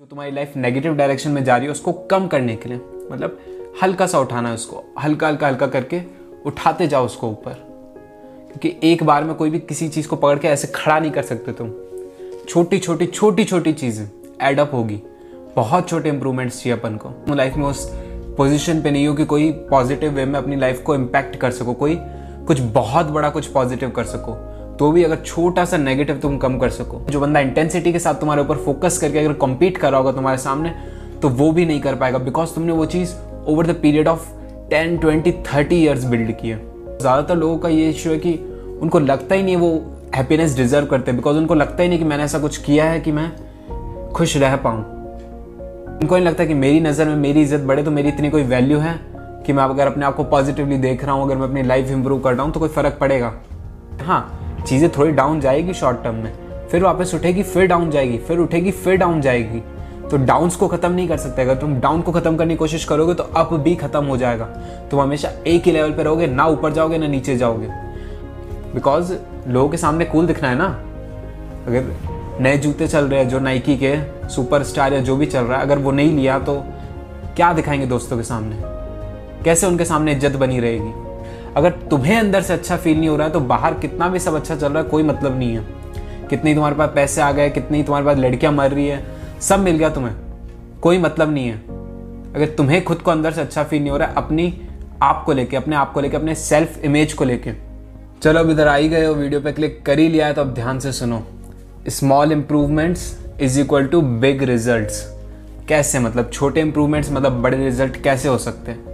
जो तुम्हारी life negative direction में जा रही है, उसको कम करने के लिए मतलब हल्का सा उठाना है उसको, हल्का हल्का हल्का करके उठाते जाओ उसको ऊपर। क्योंकि एक बार में कोई भी किसी चीज़ को पकड़ के ऐसे खड़ा नहीं कर सकते तुम। छोटी छोटी छोटी छोटी चीज़ें एडअप होगी। बहुत छोटे इंप्रूवमेंट्स चाहिए अपन को। लाइफ में उस पोजीशन पे नहीं हो कि कोई पॉजिटिव वे में अपनी लाइफ को इम्पैक्ट कर सको, कोई कुछ बहुत बड़ा कुछ पॉजिटिव कर सको। तो भी अगर छोटा सा नेगेटिव तुम कम कर सको, जो बंदा इंटेंसिटी के साथ तुम्हारे ऊपर फोकस करके अगर कम्पीट कर रहा होगा तुम्हारे सामने तो वो भी नहीं कर पाएगा बिकॉज़ तुमने वो चीज़ over the period of ten twenty thirty years build की है। ज़्यादातर लोगों का ये इशू है कि उनको लगता ही नहीं वो हैप्पीनेस डिजर्व करते बिकॉज़ उनको लगता ही नहीं कि मैंने ऐसा कुछ किया है कि मैं खुश रह पाऊँ। उनको नहीं लगता कि मेरी नज़र में मेरी इज़्ज़त बढ़े तो मेरी इतनी कोई वैल्यू है कि मैं अगर अपने आप को पॉजिटिवली देख रहा हूँ, अगर मैं अपनी लाइफ इंप्रूव कर रहा हूँ तो कोई फ़र्क पड़ेगा। हाँ चीज़ें थोड़ी डाउन जाएगी शॉर्ट टर्म में। फिर वापस उठेगी, फिर डाउन जाएगी, फिर उठेगी, फिर डाउन जाएगी। तो डाउन्स को खत्म नहीं कर सकते। अगर तुम डाउन को खत्म करने की कोशिश करोगे तो अप भी खत्म हो जाएगा। तुम हमेशा एक ही लेवल पर रहोगे, ना ऊपर जाओगे, ना नीचे जाओगे। बिकॉज़ लोगों के सामने कूल दिखना है ना। अगर नए जूते चल रहे हैं, जो नाइकी के सुपर स्टार या जो भी चल रहा है, अगर वो नहीं लिया तो क्या दिखाएँगे दोस्तों के सामने? कैसे उनके सामने इज़्ज़त बनी रहेगी? अगर तुम्हें अंदर से अच्छा फील नहीं हो रहा है तो बाहर कितना भी सब अच्छा चल रहा है, कोई मतलब नहीं है। कितनी तुम्हारे पास पैसे आ गए, कितनी तुम्हारे पास लड़कियाँ मर रही है, सब मिल गया तुम्हें। कोई मतलब नहीं है। अगर तुम्हें खुद को अंदर से अच्छा फील नहीं हो रहा है, अपनी आप को लेके, अपने आप को लेके, अपने सेल्फ इमेज को लेके। चलो, अब इधर आई गए हो वीडियो पे क्लिक कर ही लिया है तो अब ध्यान से सुनो। Small improvements is equal to big results कैसे? मतलब छोटे इंप्रूवमेंट्स मतलब बड़े रिज़ल्ट कैसे हो सकते हैं?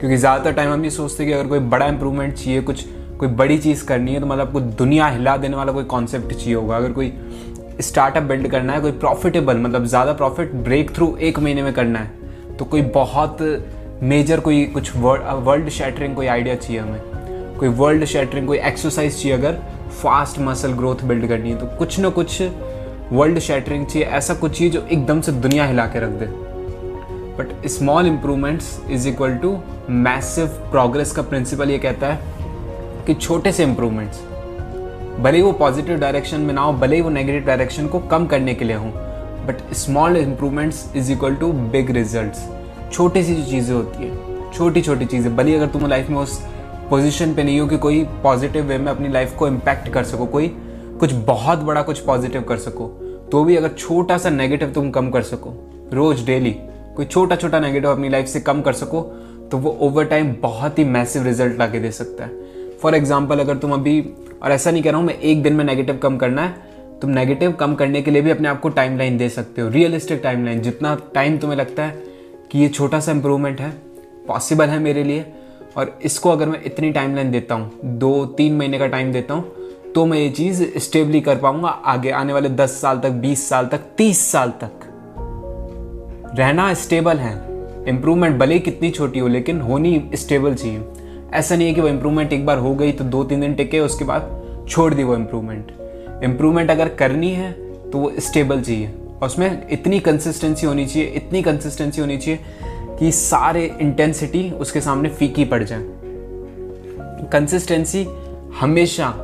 क्योंकि ज़्यादातर टाइम हम ये सोचते हैं कि अगर कोई बड़ा इंप्रूवमेंट चाहिए, कुछ, कोई बड़ी चीज़ करनी है तो मतलब कोई दुनिया हिला देने वाला कोई कॉन्सेप्ट चाहिए होगा। अगर कोई स्टार्टअप बिल्ड करना है, कोई प्रॉफिटेबल मतलब ज़्यादा प्रॉफिट ब्रेक थ्रू एक महीने में करना है तो कोई बहुत मेजर कोई, कुछ वर्ल्ड शैटरिंग कोई आइडिया चाहिए हमें। कोई वर्ल्ड शैटरिंग कोई एक्सरसाइज चाहिए अगर फास्ट मसल ग्रोथ बिल्ड करनी है तो कुछ ना कुछ वर्ल्ड शैटरिंग चाहिए, ऐसा कुछ चाहिए जो एकदम से दुनिया हिला के रख दे। But small improvements is equal to massive progress का प्रिंसिपल ये कहता है कि छोटे से इंप्रूवमेंट्स भले ही वो पॉजिटिव डायरेक्शन में ना हो, भले ही वो नेगेटिव डायरेक्शन को कम करने के लिए हो but small improvements is equal to big result छोटी सी जो चीज़ें होती है छोटी छोटी चीज़ें, भले अगर तुम लाइफ में उस पोजिशन पे नहीं हो कि कोई पॉजिटिव वे में अपनी लाइफ को इम्पैक्ट कर सको, कोई कुछ बहुत बड़ा कुछ पॉजिटिव कर सको तो भी अगर छोटा सा नेगेटिव तुम कम कर सको, रोज डेली कोई छोटा छोटा नेगेटिव अपनी लाइफ से कम कर सको तो वो ओवर टाइम बहुत ही मैसिव रिज़ल्ट ला के दे सकता है। फॉर एग्ज़ाम्पल अगर तुम अभी, और ऐसा नहीं कह रहा हूँ, मैं एक दिन में नेगेटिव कम करना है, तुम नेगेटिव कम करने के लिए भी अपने आप को टाइम लाइन दे सकते हो। रियलिस्टिक टाइम जितना टाइम तुम्हें लगता है कि ये छोटा सा इंप्रूवमेंट है पॉसिबल है मेरे लिए, और इसको अगर मैं इतनी टाइम देता हूँ, दो, तीन महीने का टाइम देता हूँ तो मैं ये चीज़ स्टेबली कर पाऊँगा आगे, आने वाले दस साल तक, बीस साल तक, तीस साल तक। रहना स्टेबल है। इंप्रूवमेंट भले ही कितनी छोटी हो, लेकिन होनी स्टेबल चाहिए। ऐसा नहीं है कि वो इंप्रूवमेंट एक बार हो गई तो दो तीन दिन टिके, उसके बाद छोड़ दी वो इम्प्रूवमेंट इंप्रूवमेंट अगर करनी है तो वो स्टेबल चाहिए। और उसमें इतनी कंसिस्टेंसी होनी चाहिए, इतनी कंसिस्टेंसी होनी चाहिए कि सारे इंटेंसिटी उसके सामने फीकी पड़ जाए। कंसिस्टेंसी हमेशा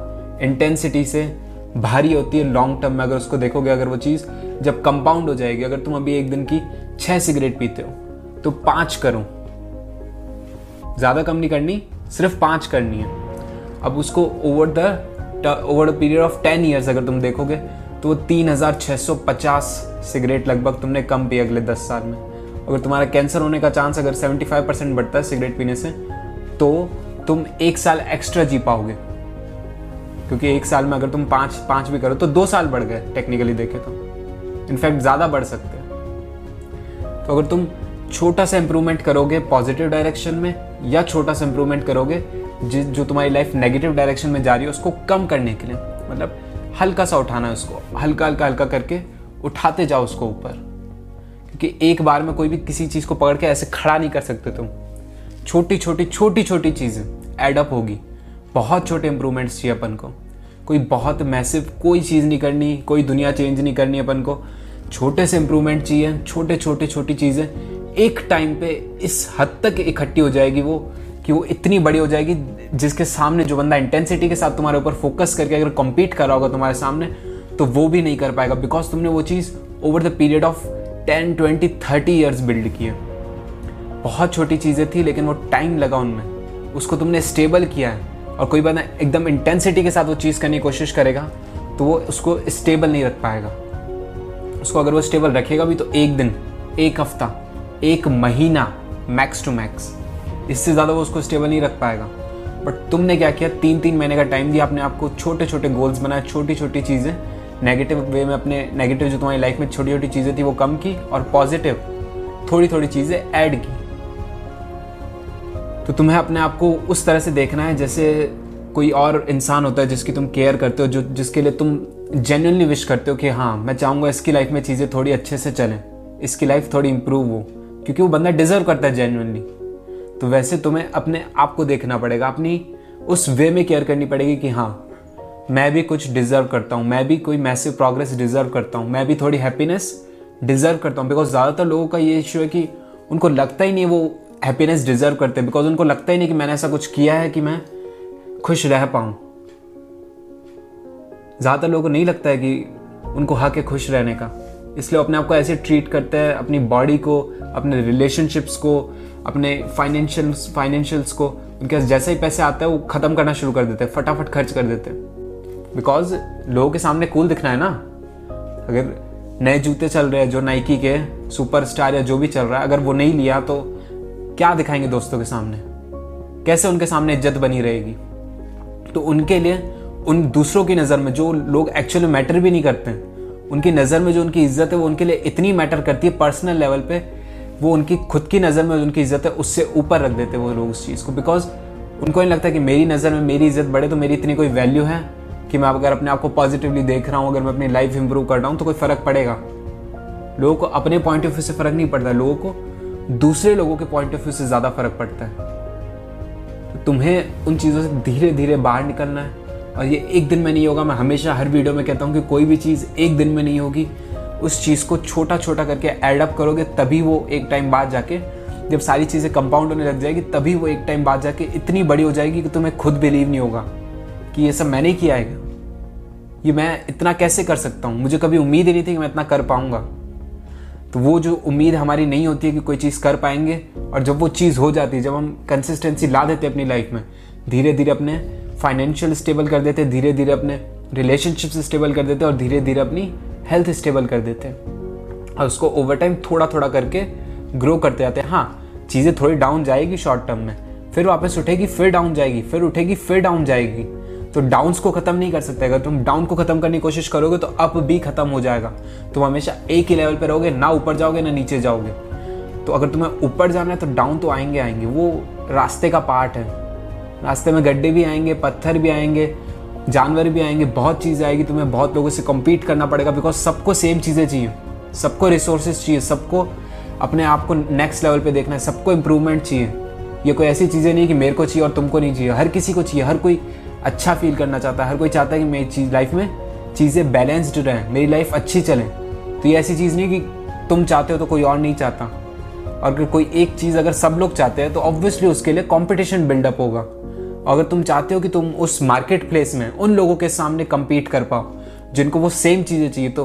इंटेंसिटी से भारी होती है लॉन्ग टर्म में। अगर उसको देखोगे, अगर वो चीज़ जब कंपाउंड हो जाएगी, अगर तुम अभी एक दिन की छह सिगरेट पीते हो तो पाँच करो। ज़्यादा कम नहीं करनी, सिर्फ़ पाँच करनी है। अब उसको over the over the period of ten years अगर तुम देखोगे तो वो तीन हज़ार छह सौ पचास सिगरेट लगभग तुमने कम पी अगले दस साल में। अगर तुम्हारा कैंसर होने का चांस अगर सेवेंटी फाइव परसेंट बढ़ता है सिगरेट पीने से तो तुम एक साल एक्स्ट्रा जी पाओगे। क्योंकि एक साल में अगर तुम पाँच पाँच भी करो तो दो साल बढ़ गए टेक्निकली देखे तो। इनफैक्ट ज़्यादा बढ़ सकते हैं। तो अगर तुम छोटा सा इंप्रूवमेंट करोगे पॉजिटिव डायरेक्शन में, या छोटा सा इंप्रूवमेंट करोगे जिस जो तुम्हारी लाइफ नेगेटिव डायरेक्शन में जा रही है, उसको कम करने के लिए मतलब हल्का सा उठाना है उसको, हल्का हल्का हल्का करके उठाते जाओ उसको ऊपर। क्योंकि एक बार में कोई भी किसी चीज़ को पकड़ के ऐसे खड़ा नहीं कर सकते तुम। छोटी छोटी छोटी छोटी चीज़ें एडअप होगी। बहुत छोटे इंप्रूवमेंट्स चाहिए अपन को। कोई बहुत मैसिव कोई चीज़ नहीं करनी, कोई दुनिया चेंज नहीं करनी अपन को। छोटे से इंप्रूवमेंट चाहिए, छोटे छोटे, छोटी चीज़ें, एक टाइम पे इस हद तक इकट्ठी हो जाएगी वो, कि वो इतनी बड़ी हो जाएगी, जिसके सामने जो बंदा इंटेंसिटी के साथ तुम्हारे ऊपर फोकस करके अगर कम्पीट कर रहा होगा तुम्हारे सामने तो वो भी नहीं कर पाएगा बिकॉज़ तुमने वो चीज़ over the period of ten twenty thirty years build किए बहुत छोटी चीज़ें थी, लेकिन वो टाइम लगा उनमें। उसको तुमने स्टेबल किया है, और कोई बंदा एकदम इंटेंसिटी के साथ वो चीज़ करने की कोशिश करेगा तो वो उसको स्टेबल नहीं रख पाएगा। उसको अगर वो स्टेबल रखेगा भी तो एक दिन, एक हफ़्ता, एक महीना मैक्स टू मैक्स इससे ज़्यादा वो उसको स्टेबल नहीं रख पाएगा। बट तुमने क्या किया? तीन तीन महीने का टाइम दिया, अपने आप को छोटे छोटे गोल्स बनाए छोटी छोटी चीज़ें। नेगेटिव वे में अपने नेगेटिव जो तुम्हारी लाइफ में छोटी छोटी चीज़ें थी वो कम की और पॉजिटिव थोड़ी थोड़ी चीज़ें ऐड की। तो तुम्हें अपने आप को उस तरह से देखना है जैसे कोई और इंसान होता है जिसकी तुम केयर करते हो, जो, जिसके लिए तुम जेन्यनली विश करते हो कि हाँ मैं चाहूँगा इसकी लाइफ में चीज़ें थोड़ी अच्छे से चलें, इसकी लाइफ थोड़ी इंप्रूव हो, क्योंकि वो बंदा डिजर्व करता है जेन्यनली तो वैसे तुम्हें अपने आप को देखना पड़ेगा, अपनी उस वे में केयर करनी पड़ेगी कि हाँ मैं भी कुछ डिजर्व करता हूँ, मैं भी कोई मैसिव प्रोग्रेस डिजर्व करता हूँ, मैं भी थोड़ी हैप्पीनेस डिजर्व करता हूँ बिकॉज़ ज़्यादातर लोगों का ये इशू है कि उनको लगता ही नहीं वो हैप्पीनेस डिजर्व करते बिकॉज़ उनको लगता ही नहीं कि मैंने ऐसा कुछ किया है कि मैं खुश रह पाऊँ। ज़्यादातर लोगों को नहीं लगता है कि उनको हक है खुश रहने का। इसलिए अपने आप को ऐसे ट्रीट करते हैं, अपनी बॉडी को, अपने रिलेशनशिप्स को, अपने फाइनेंशियल फाइनेंशियल्स को। उनके पास जैसे ही पैसे आते हैं, वो ख़त्म करना शुरू कर देते हैं, फटाफट खर्च कर देते हैं। बिकॉज़ लोगों के सामने कूल दिखना है ना। अगर नए जूते चल रहे हैं, जो नाइकी के सुपर स्टार या जो भी चल रहा है, अगर वो नहीं लिया तो क्या दिखाएँगे दोस्तों के सामने? कैसे उनके सामने इज़्ज़त बनी रहेगी? तो उनके लिए, उन दूसरों की नज़र में, जो लोग एक्चुअली मैटर भी नहीं करते, उनकी नज़र में जो उनकी इज़्ज़त है, वो उनके लिए इतनी मैटर करती है पर्सनल लेवल पे, वो उनकी खुद की नज़र में उनकी इज़्ज़त है, उससे ऊपर रख देते हैं वो लोग उस चीज़ को। बिकॉज़ उनको नहीं लगता कि मेरी नज़र में मेरी इज़्ज़त बढ़े तो मेरी इतनी कोई वैल्यू है कि मैं अगर अपने आप को पॉजिटिवली देख रहा हूँ, अगर मैं अपनी लाइफ इंप्रूव कर रहा हूँ तो कोई फ़र्क पड़ेगा। लोगों को अपने पॉइंट ऑफ़ व्यू से फ़र्क नहीं पड़ता, लोगों को दूसरे लोगों के पॉइंट ऑफ़ व्यू से ज़्यादा फ़र्क पड़ता है। तुम्हें उन चीज़ों से धीरे धीरे बाहर निकलना है। और ये एक दिन में नहीं होगा, मैं हमेशा हर वीडियो में कहता हूँ कि कोई भी चीज़ एक दिन में नहीं होगी। उस चीज़ को छोटा छोटा करके एडअप करोगे, तभी वो एक टाइम बाद जाके, जब सारी चीज़ें कंपाउंड होने लग जाएगी, तभी वो एक टाइम बाद जाके इतनी बड़ी हो जाएगी कि तुम्हें खुद बिलीव नहीं होगा कि ये सब मैंने किया है। ये मैं इतना कैसे कर सकता हूँ? मुझे कभी उम्मीद ही नहीं थी कि मैं इतना कर पाऊँगा। तो वो जो उम्मीद हमारी नहीं होती है कि कोई चीज़ कर पाएँगे, और जब वो चीज़ हो जाती है, जब हम कंसिस्टेंसी ला देते हैं अपनी लाइफ में धीरे धीरे अपने फाइनेंशियल स्टेबल कर देते धीरे धीरे अपने रिलेशनशिप से स्टेबल कर देते और धीरे धीरे अपनी हेल्थ स्टेबल कर देते और उसको ओवर टाइम थोड़ा थोड़ा करके ग्रो करते जाते हैं। हाँ चीज़ें थोड़ी डाउन जाएगी शॉर्ट टर्म में, फिर वापस उठेगी, फिर डाउन जाएगी, फिर उठेगी, फिर डाउन जाएगी। तो डाउन्स को खत्म नहीं कर सकते। अगर तुम डाउन को खत्म करने की कोशिश करोगे तो अप भी खत्म हो जाएगा। तुम हमेशा एक ही लेवल पर रहोगे, ना ऊपर जाओगे, ना नीचे जाओगे। तो अगर तुम्हें ऊपर जाना है तो डाउन तो आएँगे आएँगे। वो रास्ते का पार्ट है। रास्ते में गड्ढे भी आएँगे, पत्थर भी आएँगे, जानवर भी आएँगे, बहुत चीज़ें आएगी। तुम्हें बहुत लोगों से कम्पीट करना पड़ेगा बिकॉज़ सबको सेम चीज़ें चाहिए। सबको रिसोर्सेज चाहिए, सबको अपने आप को नेक्स्ट लेवल पे देखना है, सबको इम्प्रूवमेंट चाहिए। ये कोई ऐसी चीज़ें नहीं कि मेरे को चाहिए और तुमको नहीं चाहिए। हर किसी को चाहिए, हर कोई अच्छा फील करना चाहता है। हर कोई चाहता है कि मेरी चीज़ लाइफ में चीज़ें बैलेंस्ड रहें, मेरी लाइफ अच्छी चले। तो ये ऐसी चीज़ नहीं कि तुम चाहते हो तो कोई और नहीं चाहता। और अगर कोई एक चीज़ अगर सब लोग चाहते हैं तो ऑब्वियसली उसके लिए कंपटीशन बिल्डअप होगा। अगर तुम चाहते हो कि तुम उस मार्केट प्लेस में उन लोगों के सामने कम्पीट कर पाओ, जिनको वो सेम चीज़ें चाहिए तो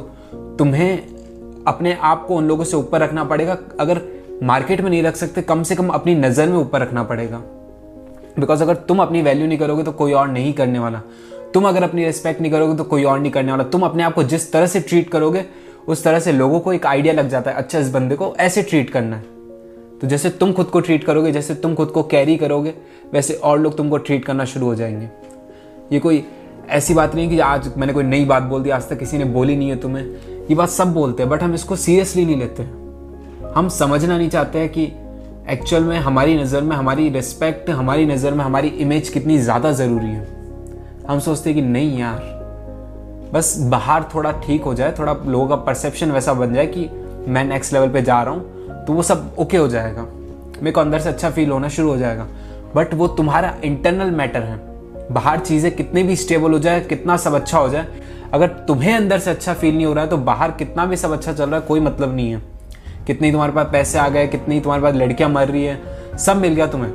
तुम्हें अपने आप को उन लोगों से ऊपर रखना पड़ेगा। अगर मार्केट में नहीं रख सकते, कम से कम अपनी नज़र में ऊपर रखना पड़ेगा। बिकॉज़ अगर तुम अपनी वैल्यू नहीं करोगे तो कोई और नहीं करने वाला। तुम अगर अपनी रिस्पेक्ट नहीं करोगे तो कोई और नहीं करने वाला। तुम अपने आप को जिस तरह से ट्रीट करोगे, उस तरह से लोगों को एक आइडिया लग जाता है अच्छा इस बंदे को ऐसे ट्रीट करना है। तो जैसे तुम खुद को ट्रीट करोगे, जैसे तुम खुद को कैरी करोगे, वैसे और लोग तुमको ट्रीट करना शुरू हो जाएँगे। ये कोई ऐसी बात नहीं कि आज मैंने कोई नई बात बोल दी, आज तक किसी ने बोली नहीं है तुम्हें। ये बात सब बोलते हैं बट हम इसको सीरियसली नहीं लेते। हम समझना नहीं चाहते हैं कि एक्चुअल में हमारी नज़र में, हमारी रिस्पेक्ट हमारी नज़र में, हमारी इमेज कितनी ज़्यादा ज़रूरी है। हम सोचते हैं कि नहीं यार, बस बाहर थोड़ा ठीक हो जाए, थोड़ा लोगों का परसेप्शन वैसा बन जाए कि मैं नेक्स्ट लेवल पे जा रहा हूँ तो वो सब ओके हो जाएगा। मेरे को अंदर से अच्छा फील होना शुरू हो जाएगा। बट वो तुम्हारा इंटरनल मैटर है। बाहर चीज़ें कितनी भी स्टेबल हो जाए, कितना सब अच्छा हो जाए, अगर तुम्हें अंदर से अच्छा फील नहीं हो रहा है तो बाहर कितना भी सब अच्छा चल रहा है, कोई मतलब नहीं है। कितनी तुम्हारे पास पैसे आ गए, कितनी तुम्हारे पास लड़कियाँ मर रही है, सब मिल गया तुम्हें।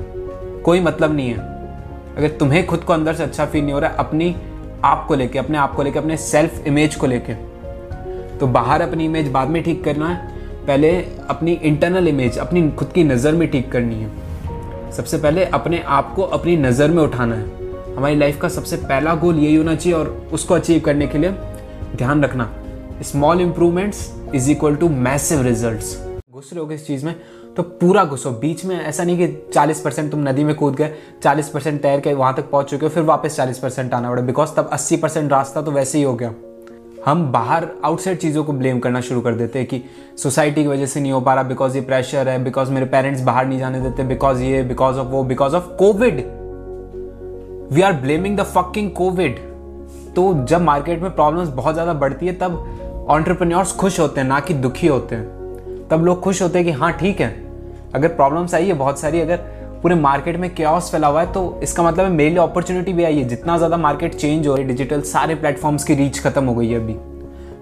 कोई मतलब नहीं है। अगर तुम्हें खुद को अंदर से अच्छा फील नहीं हो रहा अपनी आप को लेके, अपने आप को लेके, अपने सेल्फ इमेज को लेके तो बाहर अपनी इमेज बाद में ठीक करना है। पहले अपनी इंटरनल इमेज अपनी खुद की नज़र में ठीक करनी है। सबसे पहले अपने आप को अपनी नज़र में उठाना है। हमारी लाइफ का सबसे पहला गोल यही होना चाहिए और उसको अचीव करने के लिए ध्यान रखना। Small improvements is equal to massive result घुस रहे हो इस चीज़ में तो पूरा घुसो बीच में ऐसा नहीं कि 40 परसेंट तुम नदी में कूद गए 40 परसेंट तैर के वहाँ तक पहुँच चुके हो, फिर वापस 40 परसेंट आना पड़ा। बिकॉज़ तब 80 परसेंट रास्ता तो वैसे ही हो गया। हम बाहर आउटसाइड चीज़ों को ब्लेम करना शुरू कर देते हैं कि सोसाइटी की वजह से नहीं हो पा रहा बिकॉज़ ये प्रेशर है बिकॉज़ मेरे पेरेंट्स बाहर नहीं जाने देते बिकॉज़ ये बिकॉज़ ऑफ़ वो because of Covid we are blaming the fucking Covid तो जब मार्केट में प्रॉब्लम्स बहुत ज़्यादा बढ़ती है, तब ऑन्टरप्रन्योर्स खुश होते हैं, ना कि दुखी होते हैं। तब लोग खुश होते हैं कि हाँ ठीक है। अगर प्रॉब्लम्स आई है, बहुत सारी, अगर पूरे मार्केट में क्या फैला हुआ है तो इसका मतलब है मेरे लिए अपॉर्चुनिटी भी आई है। जितना ज़्यादा मार्केट चेंज हो रही है डिजिटल सारे प्लेटफॉर्म्स की रीच खत्म हो गई है अभी।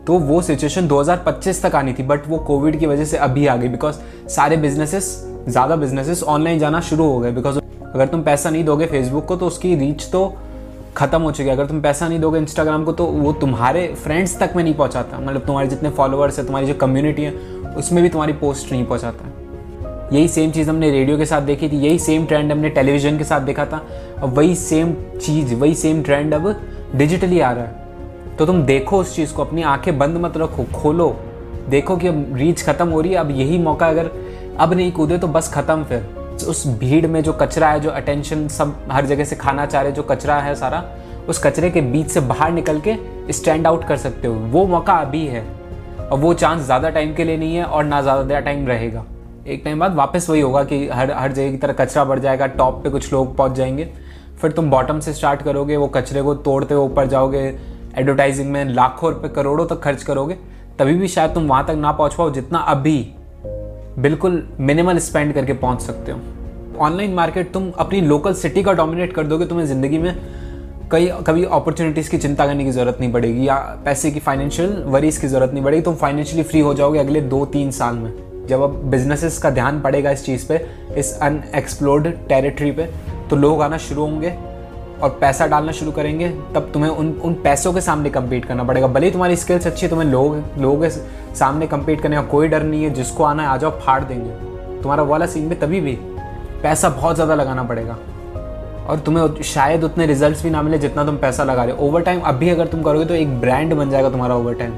तो वो सिचुएशन 2025 तक आनी थी बट वो कोविड की वजह से अभी आ गई। बिकॉज़ सारे बिजनेसेस ज़्यादा बिजनेसेस ऑनलाइन जाना शुरू हो गए। बिकॉज़ अगर तुम पैसा नहीं दोगे फेसबुक को तो उसकी रीच तो खत्म हो चुकी है। अगर तुम पैसा नहीं दोगे इंस्टाग्राम को तो वो तुम्हारे फ्रेंड्स तक में नहीं पहुंचाता। मतलब तुम्हारे जितने फॉलोअर्स है, तुम्हारी जो कम्युनिटी है, उसमें भी तुम्हारी पोस्ट नहीं पहुंचाता। यही सेम चीज़ हमने रेडियो के साथ देखी थी, यही सेम ट्रेंड हमने टेलीविज़न के साथ देखा था। अब वही सेम चीज़, वही सेम ट्रेंड अब डिजिटली आ रहा है। तो तुम देखो उस चीज़ को, अपनी आँखें बंद मत रखो, खोलो। देखो कि अब रीच खत्म हो रही है, अब यही मौका अगर अब नहीं कूदे तो बस खत्म फिर। उस भीड़ में जो कचरा है, जो अटेंशन सब हर जगह से खाना चाह रहे, जो कचरा है सारा, उस कचरे के बीच से बाहर निकल के स्टैंड आउट कर सकते हो। वो मौका अभी है और वो चांस ज़्यादा टाइम के लिए नहीं है और ना ज़्यादा टाइम रहेगा। एक टाइम बाद वापस वही होगा कि हर हर जगह की तरह कचरा बढ़ जाएगा टॉप पे कुछ लोग पहुँच जाएँगे। फिर तुम बॉटम से स्टार्ट करोगे, वो कचरे को तोड़ते हुए ऊपर जाओगे एडवर्टाइजिंग में लाखों रुपए करोड़ों तक खर्च करोगे, तभी भी शायद तुम वहाँ तक ना पहुँच पाओ जितना अभी बिल्कुल मिनिमल स्पेंड करके पहुँच सकते हो। ऑनलाइन मार्केट तुम अपनी लोकल सिटी का डोमिनेट कर दोगे, तुम्हें ज़िंदगी में कई, कभी अपॉर्चुनिटीज़ की चिंता करने की ज़रूरत नहीं पड़ेगी, या पैसे की फाइनेंशियल वरीज की ज़रूरत नहीं पड़ेगी, तुम फाइनेंशियली फ्री हो जाओगे अगले दो तीन साल में। जब अब बिजनेसेस का ध्यान पड़ेगा इस चीज़ पे, इस अनएक्सप्लोर्ड टेरिटरी पे तो लोग आना शुरू होंगे। और पैसा डालना शुरू करेंगे, तब तुम्हें उन उन पैसों के सामने कम्पीट करना पड़ेगा। भले ही तुम्हारी स्किल्स अच्छी है, तुम्हें लोग, लोगों के सामने कम्पीट करने का कोई डर नहीं है, जिसको आना है, आ जाओ, फाड़ देंगे। तुम्हारा वाला सीन में तभी भी पैसा बहुत ज़्यादा लगाना पड़ेगा। और तुम्हें शायद उतने रिजल्ट्स भी ना मिले जितना तुम पैसा लगा रहे हो। ओवर टाइम अभी अगर तुम करोगे तो एक ब्रांड बन जाएगा तुम्हारा ओवर टाइम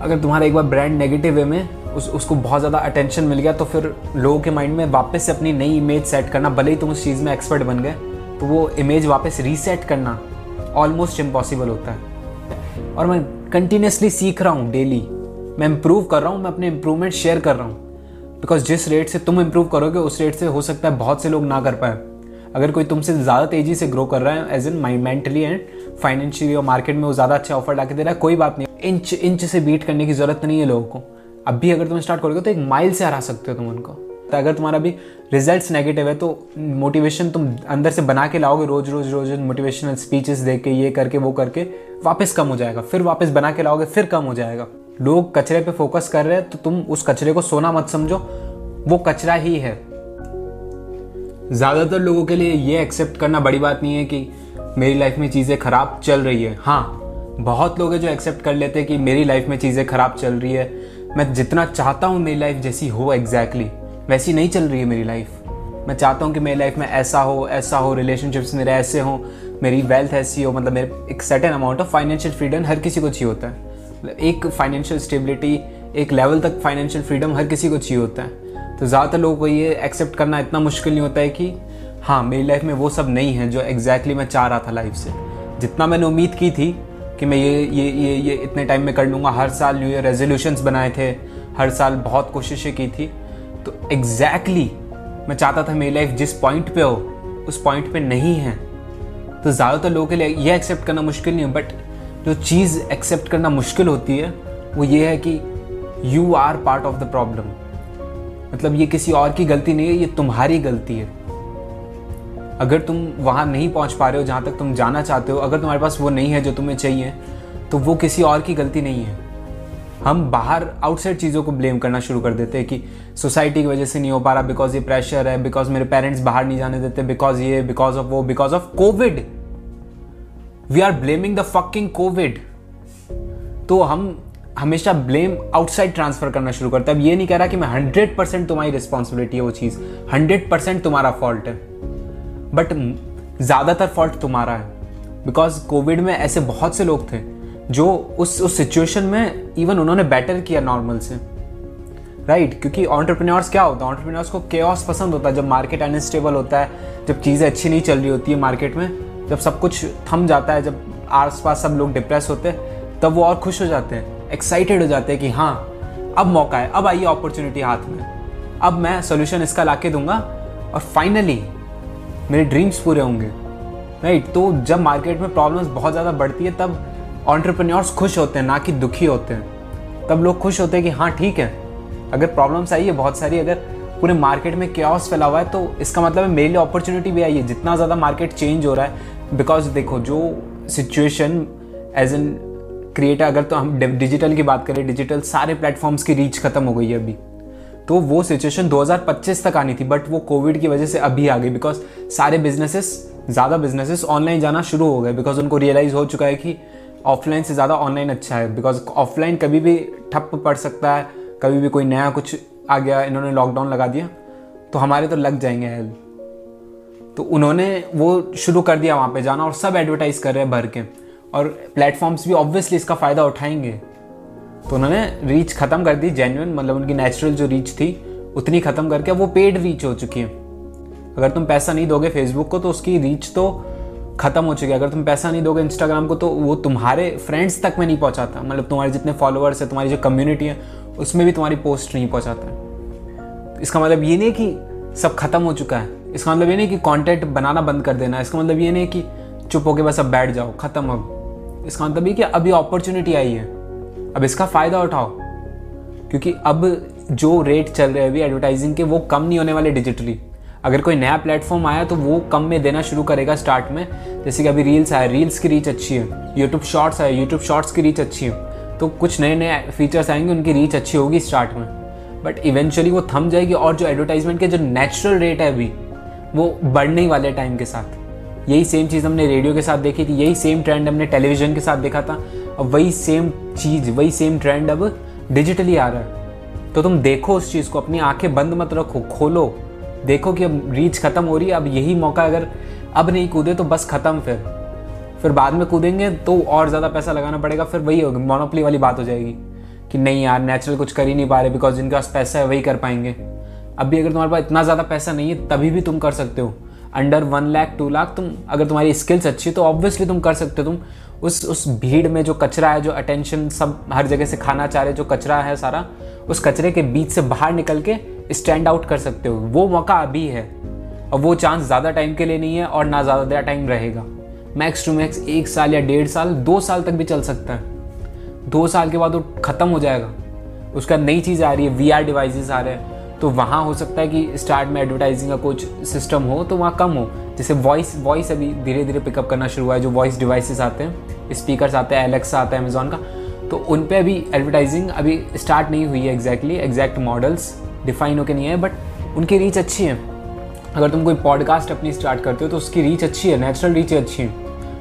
अगर तुम्हारा एक बार ब्रांड नेगेटिव वे में उस, उसको बहुत ज़्यादा अटेंशन मिल गया तो फिर लोगों के माइंड में वापस से अपनी नई इमेज सेट करना, भले ही तुम उस चीज़ में एक्सपर्ट बन गए। तो वो इमेज वापस रीसेट करना ऑलमोस्ट इम्पॉसिबल होता है। और मैं कंटिन्यूसली सीख रहा हूँ डेली मैं इम्प्रूव कर रहा हूँ, मैं अपने इम्प्रूवमेंट शेयर कर रहा हूँ। बिकॉज़ जिस रेट से तुम इम्प्रूव करोगे, उस रेट से हो सकता है बहुत से लोग ना कर पाए। अगर कोई तुमसे ज़्यादा तेज़ी से ग्रो कर रहा है age in mind mentally and financially और मार्केट में वो ज़्यादा अच्छा ऑफ़र ला के दे रहा है, कोई बात नहीं। इंच इंच से बीट करने की ज़रूरत नहीं है लोगों को। अब भी अगर तुम स्टार्ट करोगे तो एक माइल से हरा सकते हो तुम उनको। तो अगर तुम्हारा भी रिजल्ट्स नेगेटिव है तो मोटिवेशन तुम अंदर से बना के लाओगे रोज रोज रोज मोटिवेशनल स्पीचेस दे के ये करके वो करके वापस कम हो जाएगा। फिर वापस बना के लाओगे फिर कम हो जाएगा। लोग कचरे पे फोकस कर रहे हैं तो तुम उस कचरे को सोना मत समझो वो कचरा ही है। ज़्यादातर लोगों के लिए ये एक्सेप्ट करना बड़ी बात नहीं है कि मेरी लाइफ में चीज़ें खराब चल रही है। हाँ बहुत लोग हैं जो एक्सेप्ट कर लेते हैं कि मेरी लाइफ में चीज़ें खराब चल रही है। मैं जितना चाहता हूँ मेरी लाइफ जैसी हो एग्जैक्टली exactly, वैसी नहीं चल रही है मेरी लाइफ मैं चाहता हूँ कि मेरी लाइफ में ऐसा हो ऐसा हो रिलेशनशिप्स मेरे ऐसे हों, मेरी वेल्थ ऐसी हो मतलब मेरे एक certain amount of financial freedom हर किसी को चाहिए होता है. मतलब एक फाइनेंशियल स्टेबिलिटी एक लेवल तक फाइनेंशियल फ्रीडम हर किसी को चाहिए होता है. तो ज़्यादातर लोगों को ये एक्सेप्ट करना इतना मुश्किल नहीं होता है कि हाँ मेरी लाइफ में वो सब नहीं है जो एग्जैक्टली exactly मैं चाह रहा था लाइफ से. जितना मैंने उम्मीद की थी कि मैं ये ये ये ये इतने टाइम में कर लूँगा, हर साल न्यू ईयर रेजोल्यूशंस बनाए थे, हर साल बहुत कोशिशें की थी तो एग्जैक्टली exactly, मैं चाहता था मेरी लाइफ जिस पॉइंट पे हो उस पॉइंट पे नहीं है। तो ज़्यादातर लोगों के लिए ये एक्सेप्ट करना मुश्किल नहीं है बट जो चीज़ एक्सेप्ट करना मुश्किल होती है वो ये है कि you are part of the problem मतलब ये किसी और की गलती नहीं है ये तुम्हारी गलती है। अगर तुम वहाँ नहीं पहुँच पा रहे हो जहाँ तक तुम जाना चाहते हो अगर तुम्हारे पास वो नहीं है जो तुम्हें चाहिए तो वो किसी और की गलती नहीं है। हम बाहर आउटसाइड चीज़ों को ब्लेम करना शुरू कर देते हैं कि सोसाइटी की वजह से नहीं हो पा रहा बिकॉज़ ये प्रेशर है बिकॉज़ मेरे पेरेंट्स बाहर नहीं जाने देते बिकॉज़ ये बिकॉज़ ऑफ़ वो because of Covid we are blaming the fucking Covid तो हम हमेशा ब्लेम आउटसाइड ट्रांसफ़र करना शुरू करते है। अब ये नहीं कह रहा कि मैं हंड्रेड परसेंट तुम्हारी रिस्पॉन्सिबिलिटी है वो चीज़। हंड्रेड परसेंट तुम्हारा फॉल्ट है। बट ज़्यादातर फॉल्ट तुम्हारा है। बिकॉज़ कोविड में ऐसे बहुत से लोग थे जो उस उस सिचुएशन में इवन उन्होंने बेटर किया नॉर्मल से। Right right? क्योंकि ऑन्टरप्रीनियर्स क्या होता है? ऑन्टरप्रीनियर्स को केओस पसंद होता है। जब मार्केट अनस्टेबल होता है, जब चीज़ें अच्छी नहीं चल रही होती है मार्केट में, जब सब कुछ थम जाता है, जब आस पास सब लोग डिप्रेस होते हैं, तब वो और खुश हो जाते हैं एक्साइटेड हो जाते हैं कि हाँ अब मौका है, अब आइए अपॉर्चुनिटी हाथ में। अब मैं सोल्यूशन इसका ला के दूँगा और फाइनली मेरे ड्रीम्स पूरे होंगे। Right right? तो जब मार्केट में प्रॉब्लम्स बहुत ज़्यादा बढ़ती है, तब ऑन्टरप्रन्योर्स खुश होते हैं, ना कि दुखी होते हैं। तब लोग खुश होते हैं कि हाँ ठीक है। अगर प्रॉब्लम्स आई है, बहुत सारी अगर पूरे मार्केट में क्योस फैला हुआ है तो इसका मतलब है मेरे लिए अपॉर्चुनिटी भी आई है। जितना ज़्यादा मार्केट चेंज हो रहा है बिकॉज़ देखो, जो सिचुएशन एज एन क्रिएटर अगर तो हम डिजिटल की बात करें डिजिटल सारे प्लेटफॉर्म्स की रीच खत्म हो गई है अभी। तो वो सिचुएशन 2025 तक आनी थी बट वो कोविड की वजह से अभी आ गई बिकॉज़ सारे बिजनेसेस ज़्यादा बिजनेसेस ऑनलाइन जाना शुरू हो गए बिकॉज़ उनको रियलाइज़ हो चुका है कि ऑफलाइन से ज़्यादा ऑनलाइन अच्छा है बिकॉज़ ऑफलाइन कभी भी ठप पड़ सकता है, कभी भी कोई नया कुछ आ गया, इन्होंने लॉकडाउन लगा दिया तो हमारे तो लग जाएँगे हेल तो उन्होंने वो शुरू कर दिया वहाँ पे जाना और सब एडवर्टाइज कर रहे हैं भर के। और प्लेटफॉर्म्स भी ऑब्वियसली इसका फ़ायदा उठाएँगे। तो उन्होंने रीच ख़त्म कर दी जेन्यून मतलब उनकी नेचुरल जो रीच थी, उतनी ख़त्म करके वो पेड रीच हो चुकी है। अगर तुम पैसा नहीं दोगे फेसबुक को तो उसकी रीच तो खत्म हो चुकी है। अगर तुम पैसा नहीं दोगे इंस्टाग्राम को तो वो तुम्हारे फ्रेंड्स तक में नहीं पहुंचाता। मतलब तुम्हारे जितने फॉलोअर्स है, तुम्हारी जो कम्युनिटी है, उसमें भी तुम्हारी पोस्ट नहीं पहुंचाता। इसका मतलब ये नहीं कि सब खत्म हो चुका है। इसका मतलब ये नहीं कि कंटेंट बनाना बंद कर देना इसका मतलब ये नहीं कि चुप होके बस अब बैठ जाओ, खत्म अब। इसका मतलब ये कि अभी अपॉर्चुनिटी आई है। अब इसका फ़ायदा उठाओ। क्योंकि अब जो रेट चल रहे हैं अभी एडवर्टाइजिंग के, वो कम नहीं होने वाले डिजिटली अगर कोई नया प्लेटफॉर्म आया तो वो कम में देना शुरू करेगा स्टार्ट में। जैसे कि अभी रील्स आए रील्स की रीच अच्छी है। यूट्यूब शॉर्ट्स आए यूट्यूब शॉर्ट्स की रीच अच्छी है। तो कुछ नए नए फीचर्स आएँगे, उनकी रीच अच्छी होगी स्टार्ट में। बट इवेंचुअली वो थम जाएगी और जो एडवर्टाइजमेंट के जो नेचुरल रेट है अभी, वो बढ़ने वाले टाइम के साथ। यही सेम चीज़ हमने रेडियो के साथ देखी थी, यही सेम ट्रेंड हमने टेलीविज़न के साथ देखा था। अब वही सेम चीज़, वही सेम ट्रेंड अब डिजिटली आ रहा है। तो तुम देखो उस चीज़ को, अपनी आँखें बंद मत रखो, खोलो। देखो कि अब रीच खत्म हो रही है, अब यही मौका अगर अब नहीं कूदे तो बस खत्म फिर। फिर बाद में कूदेंगे तो और ज़्यादा पैसा लगाना पड़ेगा, फिर वही होगी मोनोपली वाली बात हो जाएगी कि नहीं यार नेचुरल कुछ कर ही नहीं पा रहे बिकॉज़ जिनके पास पैसा है वही कर पाएँगे। अभी अगर तुम्हारे पास इतना ज़्यादा पैसा नहीं है, तभी भी तुम कर सकते हो। Under one lakh two lakh तुम अगर तुम्हारी स्किल्स अच्छी तो ऑब्वियसली तुम कर सकते हो। तुम उस उस भीड़ में जो कचरा है, जो अटेंशन सब हर जगह से खाना चाह रहे, जो कचरा है सारा, उस कचरे के बीच से बाहर निकल के स्टैंड आउट कर सकते हो। वो मौका अभी है। और वो चांस ज़्यादा टाइम के लिए नहीं है और ना ज़्यादा टाइम रहेगा। मैक्स टू मैक्स एक साल या डेढ़ साल, दो साल तक भी चल सकता है। दो साल के बाद वो ख़त्म हो जाएगा। उसका नई चीज़ आ रही है वी आर डिवाइसेस आ रहे हैं। तो वहाँ हो सकता है कि स्टार्ट में एडवर्टाइजिंग का कुछ सिस्टम हो तो वहाँ कम हो। जैसे वॉइस वॉइस अभी धीरे धीरे पिकअप करना शुरू हुआ है, जो वॉइस डिवाइसेस आते हैं। स्पीकर आते हैं एलेक्सा आता है अमेजोन का। तो उन पर अभी एडवर्टाइजिंग अभी स्टार्ट नहीं हुई है एग्जैक्टली एग्जैक्ट मॉडल्स डिफाइन होकर नहीं है बट उनकी रीच अच्छी है। अगर तुम कोई पॉडकास्ट अपनी स्टार्ट करते हो तो उसकी रीच अच्छी है नेचुरल रीच अच्छी है।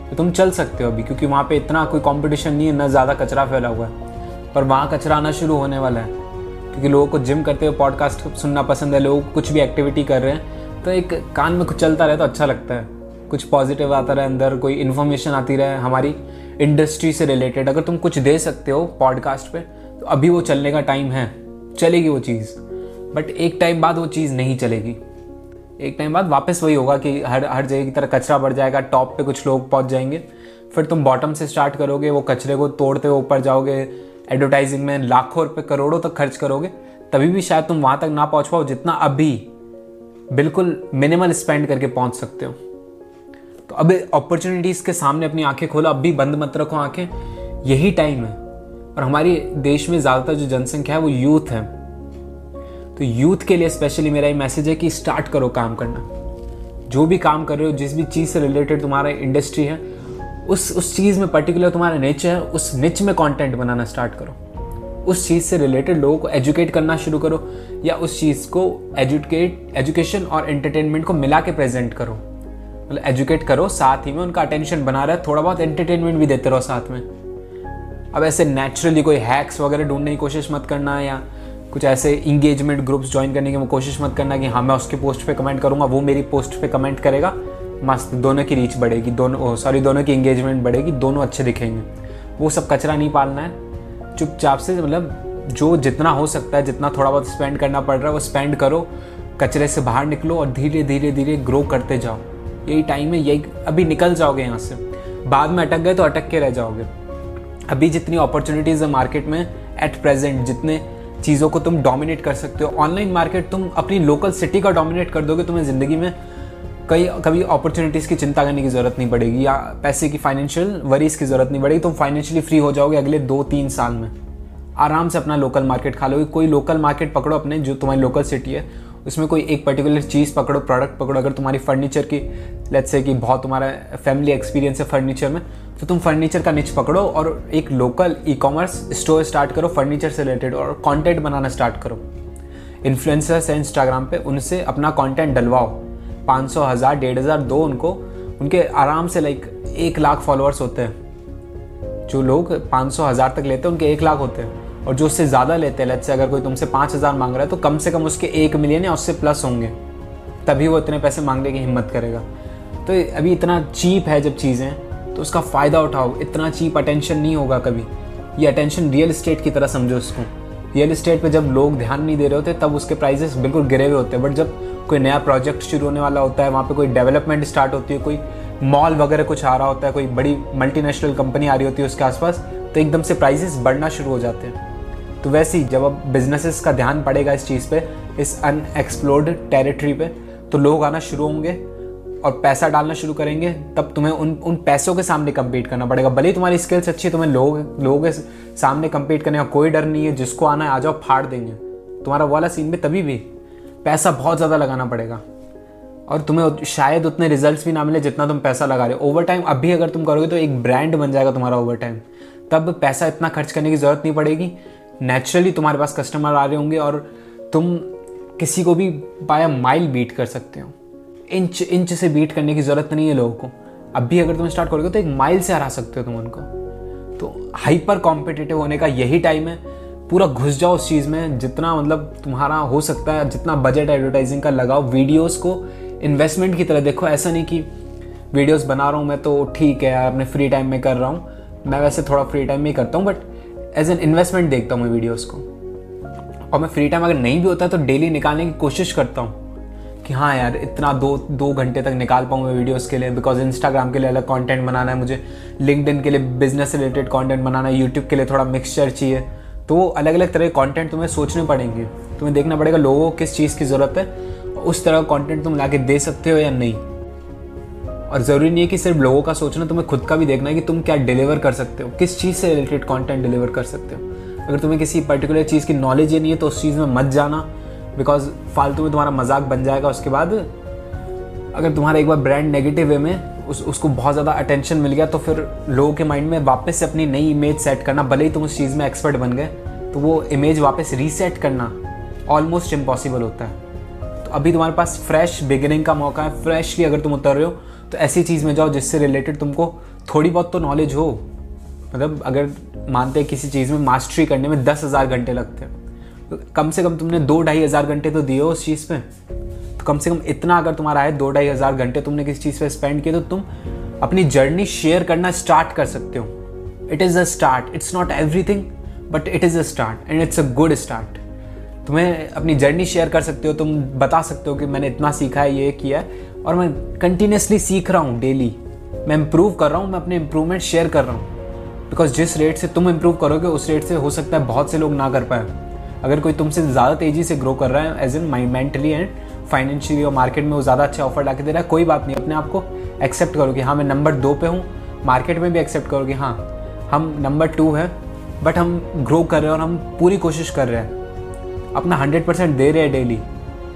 तो तुम चल सकते हो अभी, क्योंकि वहाँ पे इतना कोई कंपटीशन नहीं है, ना ज़्यादा कचरा फैला हुआ है। पर वहाँ कचरा आना शुरू होने वाला है, क्योंकि लोगों को जिम करते हुए पॉडकास्ट सुनना पसंद है, लोग कुछ भी एक्टिविटी कर रहे हैं तो एक कान में कुछ चलता रहे तो अच्छा लगता है। कुछ पॉजिटिव आता रहे, अंदर कोई इन्फॉर्मेशन आती रहे, हमारी इंडस्ट्री से रिलेटेड अगर तुम कुछ दे सकते हो पॉडकास्ट पे तो अभी वो चलने का टाइम है, चलेगी वो चीज़। बट एक टाइम बाद वो चीज़ नहीं चलेगी। एक टाइम बाद वापस वही होगा कि हर हर जगह की तरह कचरा बढ़ जाएगा टॉप पे कुछ लोग पहुँच जाएँगे। फिर तुम बॉटम से स्टार्ट करोगे, वो कचरे को तोड़ते हुए ऊपर जाओगे एडवर्टाइजिंग में लाखों रुपए, करोड़ों तक खर्च करोगे, तभी भी शायद तुम वहाँ तक ना पहुँच पाओ जितना अभी बिल्कुल मिनिमल स्पेंड करके पहुँच सकते हो। तो अब अपॉर्चुनिटीज़ के सामने अपनी आँखें खोलो, अब भी बंद मत रखो आँखें। यही टाइम है। और हमारी देश में ज़्यादातर जो जनसंख्या है वो यूथ है। तो यूथ के लिए स्पेशली मेरा ये मैसेज है कि स्टार्ट करो काम करना। जो भी काम कर रहे हो, जिस भी चीज़ से रिलेटेड तुम्हारा इंडस्ट्री है, उस उस चीज़ में पर्टिकुलर तुम्हारा निच है, उस निच में कंटेंट बनाना स्टार्ट करो। उस चीज़ से रिलेटेड लोगों को एजुकेट करना शुरू करो, या उस चीज़ को एजुकेट एजुकेशन और एंटरटेनमेंट को मिला के प्रेजेंट करो। मतलब एजुकेट करो, साथ ही में उनका अटेंशन बना रहा है थोड़ा बहुत एंटरटेनमेंट भी देते रहो साथ में। अब ऐसे नेचुरली कोई हैक्स वगैरह ढूँढने की कोशिश मत करना, या कुछ ऐसे इंगेजमेंट ग्रुप्स ज्वाइन करने की कोशिश मत करना कि हाँ मैं उसके पोस्ट पे कमेंट करूँगा, वो मेरी पोस्ट पे कमेंट करेगा। मस्त, दोनों की रीच बढ़ेगी, दोनों सॉरी दोनों की इंगेजमेंट बढ़ेगी, दोनों अच्छे दिखेंगे। वो सब कचरा नहीं पालना है। चुपचाप से मतलब जो जितना हो सकता है, जितना थोड़ा बहुत स्पेंड करना पड़ रहा है, वो स्पेंड करो। कचरे से बाहर निकलो और धीरे धीरे धीरे ग्रो करते जाओ। यही टाइम है, यही, अभी निकल जाओगे यहाँ से। बाद में अटक गए तो अटक के रह जाओगे। अभी जितनी अपॉर्चुनिटीज़ है मार्केट में एट प्रेजेंट जितने चीज़ों को तुम डोमिनेट कर सकते हो। ऑनलाइन मार्केट तुम अपनी लोकल सिटी का डोमिनेट कर दोगे, तुम्हें ज़िंदगी में कई, कभी अपॉर्चुनिटीज़ की चिंता करने की ज़रूरत नहीं पड़ेगी, या पैसे की फाइनेंशियल वरीज की ज़रूरत नहीं पड़ेगी। तुम फाइनेंशियली फ्री हो जाओगे अगले दो तीन साल में। आराम से अपना लोकल मार्केट खा लोगे। कोई लोकल मार्केट पकड़ो अपने, जो तुम्हारी लोकल सिटी है। उसमें कोई एक पर्टिकुलर चीज़ पकड़ो प्रोडक्ट पकड़ो। अगर तुम्हारी फर्नीचर की लेट्स से कि बहुत तुम्हारा फैमिली एक्सपीरियंस है फर्नीचर में तो तुम फर्नीचर का निच पकड़ो और एक local e commerce store start करो फर्नीचर से रिलेटेड और कंटेंट बनाना स्टार्ट करो। इन्फ्लुएंसर्स है इंस्टाग्राम पे, उनसे अपना कंटेंट डलवाओ। पाँच सौ, हज़ार, डेढ़ हज़ार, दो उनको, उनके आराम से लाइक एक लाख फॉलोअर्स होते हैं। जो लोग पाँच सौ, हज़ार तक लेते हैं, उनके एक लाख होते हैं। और जो उससे ज़्यादा लेते हैं लेट से अगर कोई तुमसे पाँच हज़ार मांग रहा है तो कम से कम उसके एक मिलियन या उससे प्लस होंगे। तभी वो इतने पैसे मांगने की हिम्मत करेगा। तो अभी इतना चीप है जब चीज़ें तो उसका फ़ायदा उठाओ। इतना चीप अटेंशन नहीं होगा कभी। ये अटेंशन रियल इस्टेट की तरह समझो उसको रियल इस्टेट पे जब लोग ध्यान नहीं दे रहे होते, तब उसके प्राइजेस बिल्कुल गिरे हुए होते हैं। बट जब कोई नया प्रोजेक्ट शुरू होने वाला होता है, वहाँ पे कोई डेवलपमेंट स्टार्ट होती है, कोई मॉल वगैरह कुछ आ रहा होता है, कोई बड़ी मल्टीनेशनल कंपनी आ रही होती है उसके आसपास तो एकदम से प्राइजेस बढ़ना शुरू हो जाते हैं। तो वैसे ही जब अब बिजनेसेस का ध्यान पड़ेगा इस चीज़ पे, इस अनएक्सप्लोर्ड टेरिटरी पे तो लोग आना शुरू होंगे। और पैसा डालना शुरू करेंगे, तब तुम्हें उन उन पैसों के सामने कम्पीट करना पड़ेगा। भले तुम्हारी स्किल्स अच्छी है, तुम्हें लोग, लोगों के सामने कम्पीट करने का कोई डर नहीं है, जिसको आना है, आ जाओ, फाड़ देंगे। तुम्हारा वाला सीन में तभी भी पैसा बहुत ज़्यादा लगाना पड़ेगा। और तुम्हें शायद उतने रिजल्ट्स भी ना मिले जितना तुम पैसा लगा रहे हो। ओवर टाइम अभी अगर तुम करोगे तो एक ब्रांड बन जाएगा तुम्हारा ओवर टाइम तब पैसा इतना खर्च करने की ज़रूरत नहीं पड़ेगी। नेचुरली तुम्हारे पास कस्टमर आ रहे होंगे और तुम किसी को भी बाय माइल बीट कर सकते हो। इंच इंच से बीट करने की ज़रूरत नहीं है लोगों को। अब भी अगर तुम स्टार्ट करोगे तो एक माइल से हरा सकते हो तुम उनको। तो हाइपर कॉम्पिटिटिव होने का यही टाइम है। पूरा घुस जाओ उस चीज़ में। जितना मतलब तुम्हारा हो सकता है, जितना बजट एडवर्टाइजिंग का लगाओ वीडियोस को इन्वेस्टमेंट की तरह देखो। ऐसा नहीं कि वीडियोस बना रहा हूँ मैं तो ठीक है अपने फ्री टाइम में कर रहा हूँ। मैं वैसे थोड़ा फ्री टाइम में ही करता हूँ बट एज एन इन्वेस्टमेंट देखता हूँ मैं वीडियोज़ को। और मैं फ्री टाइम अगर नहीं भी होता है तो डेली निकालने की कोशिश करता हूँ। कि हाँ यार, इतना दो दो घंटे तक निकाल पाऊँ मैं वीडियोज़ के लिए बिकॉज़ इंस्टाग्राम के लिए अलग कंटेंट बनाना है मुझे लिंकड के लिए बिज़नेस रिलेटेड कंटेंट बनाना है यूट्यूब के लिए थोड़ा मिक्सचर चाहिए। तो वो अलग अलग तरह के कॉन्टेंट तुम्हें सोचने पड़ेंगे। तुम्हें देखना पड़ेगा लोगों को किस चीज़ की ज़रूरत है, उस तरह का कॉन्टेंट तुम ला दे सकते हो या नहीं। और ज़रूरी नहीं है कि सिर्फ़ लोगों का सोचना, तुम्हें खुद का भी देखना है कि तुम क्या डिलीवर कर सकते हो, किस चीज़ से रिलेटेड कंटेंट डिलीवर कर सकते हो। अगर तुम्हें किसी पर्टिकुलर चीज़ की नॉलेज ही नहीं है तो उस चीज़ में मत जाना। बिकॉज़ फालतू में तुम्हारा मज़ाक बन जाएगा, उसके बाद अगर तुम्हारा एक बार ब्रांड नेगेटिव वे में उस, उसको बहुत ज़्यादा अटेंशन मिल गया तो फिर लोगों के माइंड में वापस से अपनी नई इमेज सेट करना, भले ही तुम उस चीज़ में एक्सपर्ट बन गए तो वो इमेज वापस रीसेट करना ऑलमोस्ट इम्पॉसिबल होता है। तो अभी तुम्हारे पास फ्रेश बिगिनिंग का मौका है फ्रेशली अगर तुम उतर रहे हो तो ऐसी चीज़ में जाओ जिससे रिलेटेड तुमको थोड़ी बहुत तो नॉलेज हो। मतलब अगर मानते हैं किसी चीज़ में मास्टरी करने में दस हज़ार घंटे लगते हैं। कम से कम तुमने दो ढाई हज़ार घंटे तो दिए हो उस चीज़ पे। तो कम से कम इतना अगर तुम्हारा है दो ढाई हज़ार घंटे तुमने किसी चीज़ पे स्पेंड किए तो तुम अपनी जर्नी शेयर करना स्टार्ट कर सकते हो। It is a start it's not everything but it is a start and it's a good start तुम्हें अपनी जर्नी शेयर कर सकते हो, तुम बता सकते हो कि मैंने इतना सीखा है, ये किया है, और मैं कंटिन्यूसली सीख रहा हूँ डेली मैं इम्प्रूव कर रहा हूँ, मैं अपने इम्प्रूवमेंट शेयर कर रहा हूँ। बिकॉज़ जिस रेट से तुम इम्प्रूव करोगे, उस रेट से हो सकता है बहुत से लोग ना कर पाए। अगर कोई तुमसे ज़्यादा तेज़ी से ग्रो कर रहा है age in mentally and financially और मार्केट में वो ज़्यादा अच्छा ऑफ़र ला के दे रहा है, कोई बात नहीं, अपने आप को एक्सेप्ट करो कि हाँ मैं नंबर दो पे हूँ मार्केट में भी एक्सेप्ट करो कि हाँ हम नंबर टू है बट हम ग्रो कर रहे हैं और हम पूरी कोशिश कर रहे हैं। अपना हंड्रेड परसेंट दे रहे हैं डेली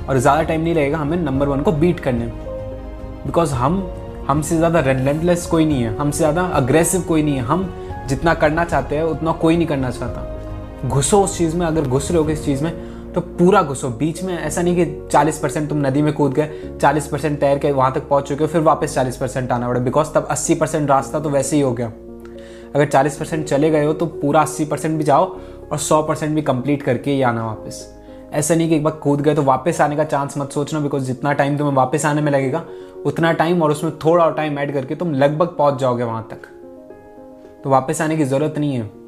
और ज़्यादा टाइम नहीं लगेगा हमें नंबर वन को बीट करने में। बिकॉज़ हम, हमसे ज़्यादा रेलेंटलेस कोई नहीं है, हमसे ज़्यादा अग्रेसिव कोई नहीं है। हम जितना करना चाहते हैं, उतना कोई नहीं करना चाहता। घुसो उस चीज़ में, अगर घुस रहे हो किस चीज़ में तो पूरा घुसो। बीच में ऐसा नहीं कि 40 परसेंट तुम नदी में कूद गए 40 परसेंट तैर के वहाँ तक पहुँच चुके हो, फिर वापस 40 परसेंट आना पड़ा। बिकॉज़ तब 80 परसेंट रास्ता तो वैसे ही हो गया। अगर 40 परसेंट चले गए हो तो पूरा 80 परसेंट भी जाओ और 100 परसेंट भी कंप्लीट करके ही आना वापस। ऐसा नहीं कि एक बार कूद गए तो वापस आने का चांस मत सोचना बिकॉज़ जितना टाइम तुम्हें वापस आने में लगेगा, उतना टाइम और उसमें थोड़ा और टाइम ऐड करके तुम लगभग पहुँच जाओगे वहाँ तक। तो वापस आने की ज़रूरत नहीं है।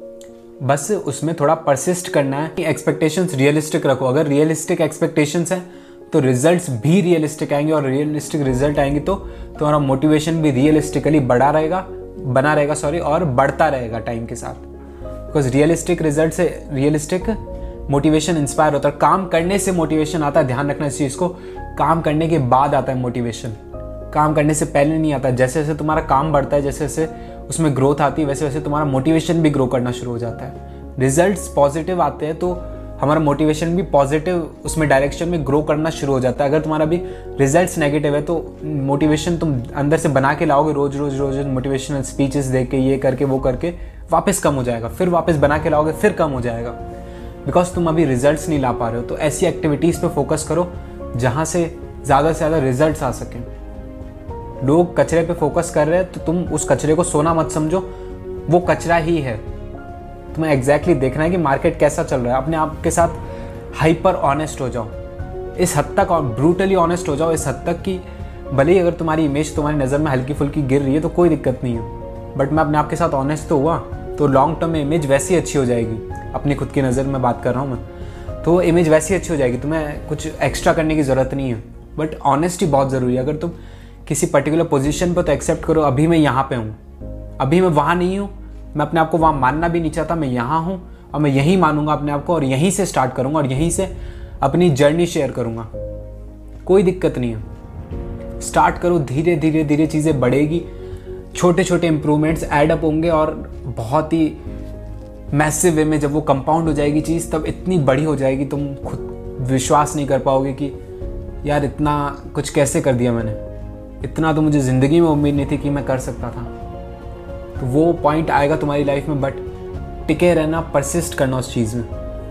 बस उसमें थोड़ा परसिस्ट करना है कि एक्सपेक्टेशंस रियलिस्टिक रखो। अगर रियलिस्टिक एक्सपेक्टेशंस हैं तो रिजल्ट्स भी रियलिस्टिक आएँगे और रियलिस्टिक रिज़ल्ट आएँगे तो तुम्हारा मोटिवेशन भी रियलिस्टिकली बढ़ा रहेगा, बना रहेगा सॉरी और बढ़ता रहेगा टाइम के साथ। बिकॉज़ रियलिस्टिक रिज़ल्ट से रियलिस्टिक मोटिवेशन इंस्पायर होता है काम करने से मोटिवेशन आता है, ध्यान रखना इस चीज़ को। काम करने के बाद आता है मोटिवेशन काम करने से पहले नहीं आता। जैसे जैसे तुम्हारा काम बढ़ता है जैसे जैसे उसमें ग्रोथ आती है वैसे वैसे तुम्हारा मोटिवेशन भी ग्रो करना शुरू हो जाता है। रिज़ल्ट पॉजिटिव आते हैं तो हमारा मोटिवेशन भी पॉजिटिव उसमें डायरेक्शन में ग्रो करना शुरू हो जाता है। अगर तुम्हारा भी रिजल्ट्स नेगेटिव है तो मोटिवेशन तुम अंदर से बना के लाओगे, रोज रोज रोज मोटिवेशनल स्पीचेस दे के, ये करके, वो करके, वापस कम हो जाएगा। फिर वापस बना के लाओगे, फिर कम हो जाएगा। बिकॉज़ तुम अभी रिजल्ट्स नहीं ला पा रहे हो तो ऐसी एक्टिविटीज़ पे फोकस करो, जहाँ से ज़्यादा से ज़्यादा रिजल्ट्स आ सकें। लोग कचरे पे फोकस कर रहे हैं तो तुम उस कचरे को सोना मत समझो। वो कचरा ही है। तुम्हें एग्जैक्टली exactly देखना है कि मार्केट कैसा चल रहा है। अपने आप के साथ हाइपर ऑनेस्ट हो जाओ। इस हद तक और ब्रूटली ऑनेस्ट हो जाओ। इस हद तक कि भले ही अगर तुम्हारी इमेज तुम्हारी नज़र में हल्की फुल्की गिर रही है तो कोई दिक्कत नहीं है। बट मैं अपने आप के साथ ऑनेस्ट तो हुआ तो लॉन्ग टर्म में इमेज वैसी अच्छी हो जाएगी। अपनी खुद की नज़र में बात कर रहा हूँ मैं। तो इमेज वैसी अच्छी हो जाएगी। तुम्हें कुछ एक्स्ट्रा करने की ज़रूरत नहीं है। बट ऑनेस्टी बहुत ज़रूरी है। अगर तुम किसी पर्टिकुलर पोजीशन पर तो एक्सेप्ट करो, अभी मैं यहाँ पे हूँ। अभी मैं वहाँ नहीं हूँ। मैं अपने आप को वहाँ मानना भी नहीं चाहता, मैं यहाँ हूँ और मैं यहीं मानूँगा अपने आप को और यहीं से स्टार्ट करूँगा और यहीं से अपनी जर्नी शेयर करूँगा। कोई दिक्कत नहीं है। स्टार्ट करो, धीरे धीरे धीरे चीज़ें बढ़ेगी। छोटे छोटे इंप्रूवमेंट्स एडअप होंगे और बहुत ही मैसिव वे में जब वो कंपाउंड हो जाएगी चीज़, तब इतनी बड़ी हो जाएगी, तुम खुद विश्वास नहीं कर पाओगे कि, यार, इतना कुछ कैसे कर दिया मैंने? इतना तो मुझे ज़िंदगी में उम्मीद नहीं थी कि मैं कर सकता था। तो वो पॉइंट आएगा तुम्हारी लाइफ में बट टिके रहना परसिस्ट करना उस चीज़ में।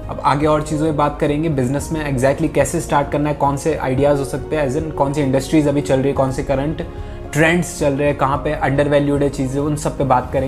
अब आगे और चीज़ों में बात करेंगे बिज़नेस में एग्जैक्टली exactly कैसे स्टार्ट करना है, कौन से आइडियाज़ हो सकते हैं एज इन कौन सी इंडस्ट्रीज़ अभी चल रही है, कौन से करंट ट्रेंड्स चल रहे हैं, कहाँ पे अंडर वैल्यूड है चीज़ें, उन सब पे बात करेंगे।